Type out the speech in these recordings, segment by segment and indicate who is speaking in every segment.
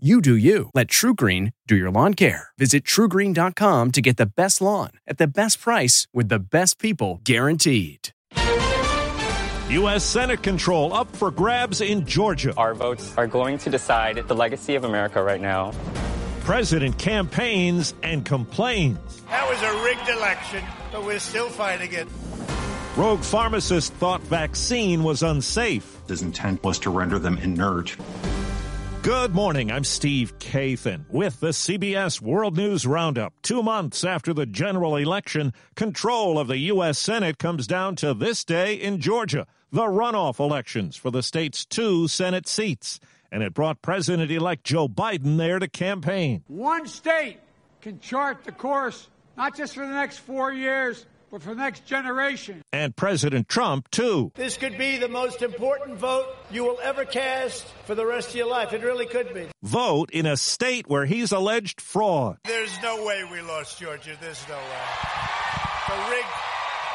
Speaker 1: You do you. Let TruGreen do your lawn care. Visit trugreen.com to get the best lawn at the best price with the best people guaranteed.
Speaker 2: U.S. Senate control up for grabs in Georgia.
Speaker 3: Our votes are going to decide the legacy of America right now.
Speaker 2: President campaigns and complains.
Speaker 4: That was a rigged election, but we're still fighting it.
Speaker 2: Rogue pharmacist thought vaccine was unsafe.
Speaker 5: His intent was to render them inert.
Speaker 2: Good morning. I'm Steve Kathan with the CBS World News Roundup. Two months after the general election, control of the U.S. Senate comes down to this day in Georgia, the runoff elections for the state's two Senate seats. And it brought President elect Joe Biden there to campaign.
Speaker 6: One state can chart the course, not just for the next four years, but for the next generation.
Speaker 2: And President Trump, too.
Speaker 4: This could be the most important vote you will ever cast for the rest of your life. It really could be.
Speaker 2: Vote in a state where he's alleged fraud.
Speaker 4: There's no way we lost Georgia. There's no way. The rigged.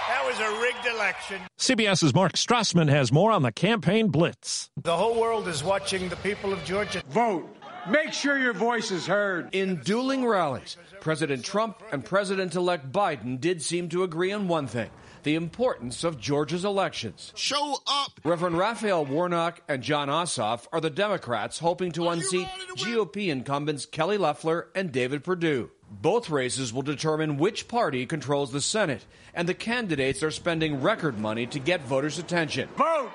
Speaker 4: That was a rigged election.
Speaker 2: CBS's Mark Strassmann has more on the campaign blitz.
Speaker 4: The whole world is watching the people of Georgia
Speaker 6: vote. Make sure your voice is heard.
Speaker 7: In dueling rallies, President Trump and President elect Biden did seem to agree on one thing the importance of Georgia's elections.
Speaker 8: Show up!
Speaker 7: Reverend Raphael Warnock and Jon Ossoff are the Democrats hoping to unseat to GOP incumbents Kelly Loeffler and David Perdue. Both races will determine which party controls the Senate, and the candidates are spending record money to get voters' attention.
Speaker 6: Vote!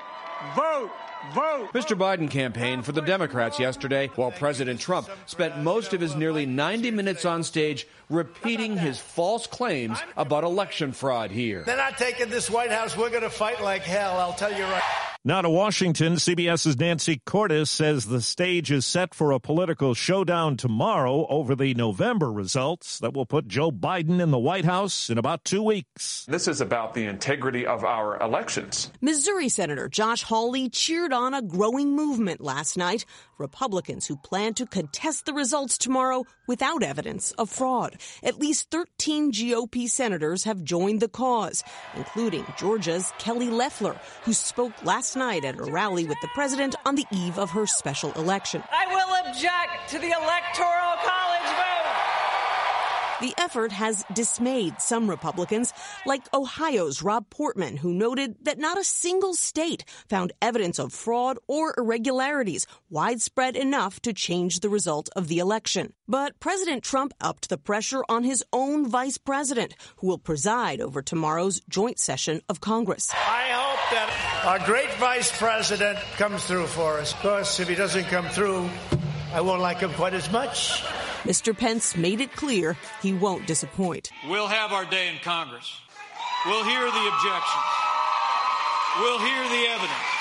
Speaker 6: Vote! Vote.
Speaker 7: Mr. Biden campaigned for the Democrats yesterday, while President Trump spent most of his nearly 90 minutes on stage repeating his false claims about election fraud here.
Speaker 4: They're not taking this White House. We're going to fight like hell, I'll tell you right.
Speaker 2: Now to Washington, CBS's Nancy Cordes says the stage is set for a political showdown tomorrow over the November results that will put Joe Biden in the White House in about two weeks.
Speaker 9: This is about the integrity of our elections.
Speaker 10: Missouri Senator Josh Hawley cheered on a growing movement last night. Republicans who plan to contest the results tomorrow without evidence of fraud. At least 13 GOP senators have joined the cause, including Georgia's Kelly Loeffler, who spoke last night at a rally with the president on the eve of her special election.
Speaker 11: I will object to the Electoral College vote.
Speaker 10: The effort has dismayed some Republicans, like Ohio's Rob Portman, who noted that not a single state found evidence of fraud or irregularities widespread enough to change the result of the election. But President Trump upped the pressure on his own vice president, who will preside over tomorrow's joint session of Congress.
Speaker 4: I hope that our great vice president comes through for us. Of course, if he doesn't come through, I won't like him quite as much.
Speaker 10: Mr. Pence made it clear he won't disappoint.
Speaker 12: We'll have our day in Congress. We'll hear the objections. We'll hear the evidence.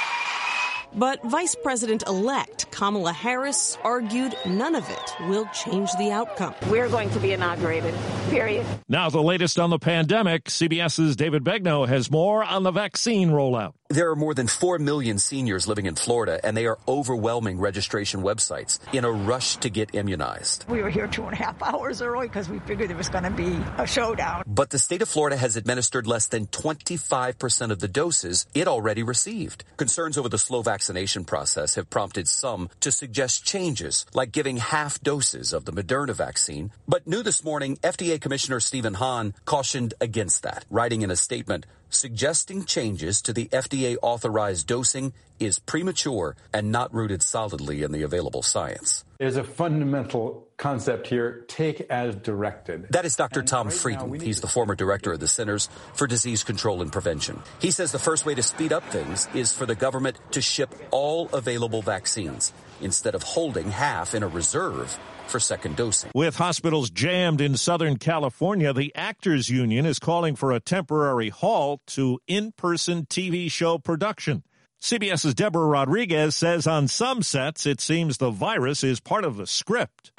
Speaker 10: But Vice President elect Kamala Harris argued none of it will change the outcome.
Speaker 13: We're going to be inaugurated, period.
Speaker 2: Now, the latest on the pandemic CBS's David Begnaud has more on the vaccine rollout.
Speaker 14: There are more than 4 million seniors living in Florida, and they are overwhelming registration websites in a rush to get immunized.
Speaker 13: We were here two and a half hours early because we figured there was going to be a showdown.
Speaker 14: But the state of Florida has administered less than 25% of the doses it already received. Concerns over the slow vaccination process have prompted some to suggest changes, like giving half doses of the Moderna vaccine. But new this morning, FDA Commissioner Stephen Hahn cautioned against that, writing in a statement, suggesting changes to the FDA authorized dosing is premature and not rooted solidly in the available science.
Speaker 15: There's a fundamental concept here take as directed.
Speaker 14: That is Dr. Tom Frieden. He's the former director of the Centers for Disease Control and Prevention. He says the first way to speed up things is for the government to ship all available vaccines. instead of holding half in a reserve for second dosing.
Speaker 2: With hospitals jammed in Southern California, the Actors Union is calling for a temporary halt to in person TV show production. CBS's Deborah Rodriguez says on some sets it seems the virus is part of the script.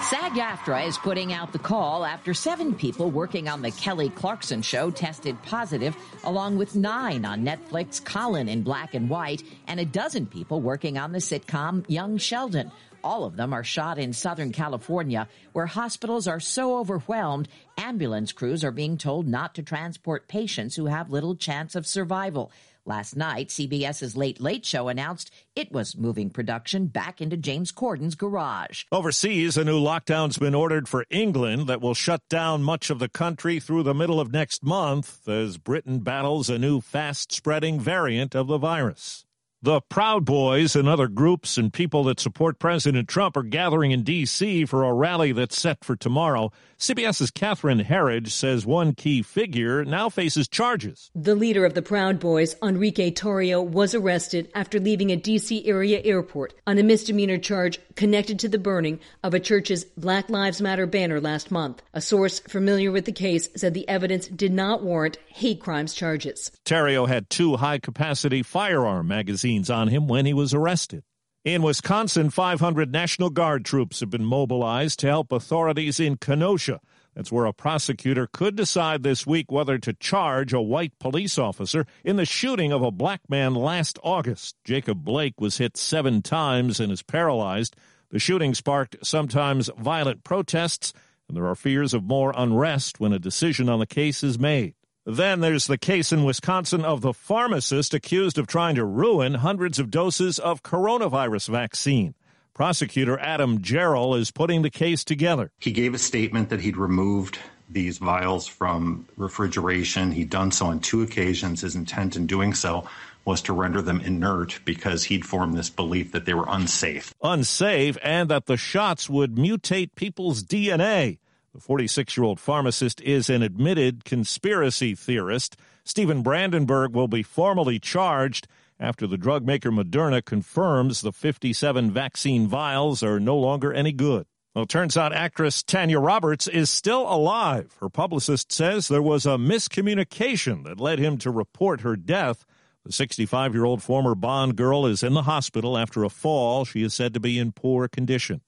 Speaker 8: SAG AFTRA is putting out the call after seven people working on the Kelly Clarkson show tested positive, along with nine on Netflix Colin in Black and White, and a dozen people working on the sitcom Young Sheldon. All of them are shot in Southern California, where hospitals are so overwhelmed, ambulance crews are being told not to transport patients who have little chance of survival. Last night, CBS's Late Late Show announced it was moving production back into James Corden's garage.
Speaker 2: Overseas, a new lockdown's been ordered for England that will shut down much of the country through the middle of next month as Britain battles a new fast spreading variant of the virus. The Proud Boys and other groups and people that support President Trump are gathering in D.C. for a rally that's set for tomorrow. CBS's Catherine Herridge says one key figure now faces charges.
Speaker 16: The leader of the Proud Boys, Enrique Tarrio, was arrested after leaving a D.C. area airport on a misdemeanor charge connected to the burning of a church's Black Lives Matter banner last month. A source familiar with the case said the evidence did not warrant hate crimes charges.
Speaker 2: Tarrio had two high capacity firearm magazines on him when he was arrested. In Wisconsin, 500 National Guard troops have been mobilized to help authorities in Kenosha. That's where a prosecutor could decide this week whether to charge a white police officer in the shooting of a black man last August. Jacob Blake was hit seven times and is paralyzed. The shooting sparked sometimes violent protests, and there are fears of more unrest when a decision on the case is made. Then there's the case in Wisconsin of the pharmacist accused of trying to ruin hundreds of doses of coronavirus vaccine. Prosecutor Adam Gerol is putting the case together.
Speaker 5: He gave a statement that he'd removed these vials from refrigeration. He'd done so on two occasions. His intent in doing so was to render them inert because he'd formed this belief that they were unsafe.
Speaker 2: Unsafe, and that the shots would mutate people's DNA. The 46 year old pharmacist is an admitted conspiracy theorist. Steven Brandenburg will be formally charged after the drug maker Moderna confirms the 57 vaccine vials are no longer any good. Well, turns out actress Tanya Roberts is still alive. Her publicist says there was a miscommunication that led him to report her death. The 65 year old former Bond girl is in the hospital after a fall. She is said to be in poor condition.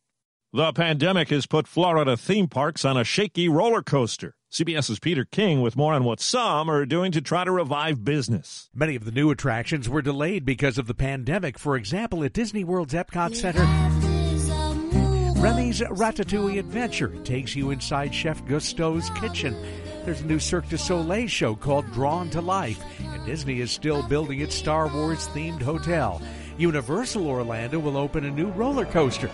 Speaker 2: The pandemic has put Florida theme parks on a shaky roller coaster. CBS's Peter King with more on what some are doing to try to revive business.
Speaker 17: Many of the new attractions were delayed because of the pandemic. For example, at Disney World's Epcot Center, Remy's Ratatouille Adventure takes you inside Chef Gusteau's kitchen. There's a new Cirque du Soleil show called Drawn to Life, and Disney is still building its Star Wars themed hotel. Universal Orlando will open a new roller coaster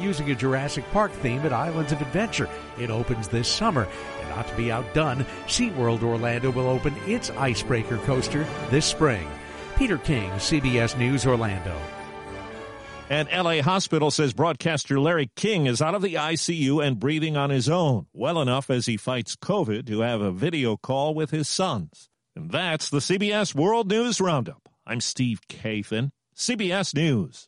Speaker 17: using a Jurassic Park theme at Islands of Adventure. It opens this summer. And not to be outdone, SeaWorld Orlando will open its Icebreaker coaster this spring. Peter King, CBS News Orlando.
Speaker 2: An LA hospital says broadcaster Larry King is out of the ICU and breathing on his own, well enough as he fights COVID to have a video call with his sons. And that's the CBS World News Roundup. I'm Steve Kathan, CBS News.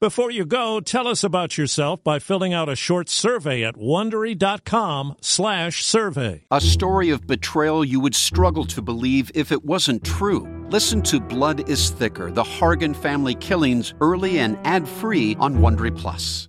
Speaker 2: Before you go, tell us about yourself by filling out a short survey at wondery.com/survey.
Speaker 18: A story of betrayal you would struggle to believe if it wasn't true. Listen to Blood is Thicker: The Hargan Family Killings early and ad-free on Wondery Plus.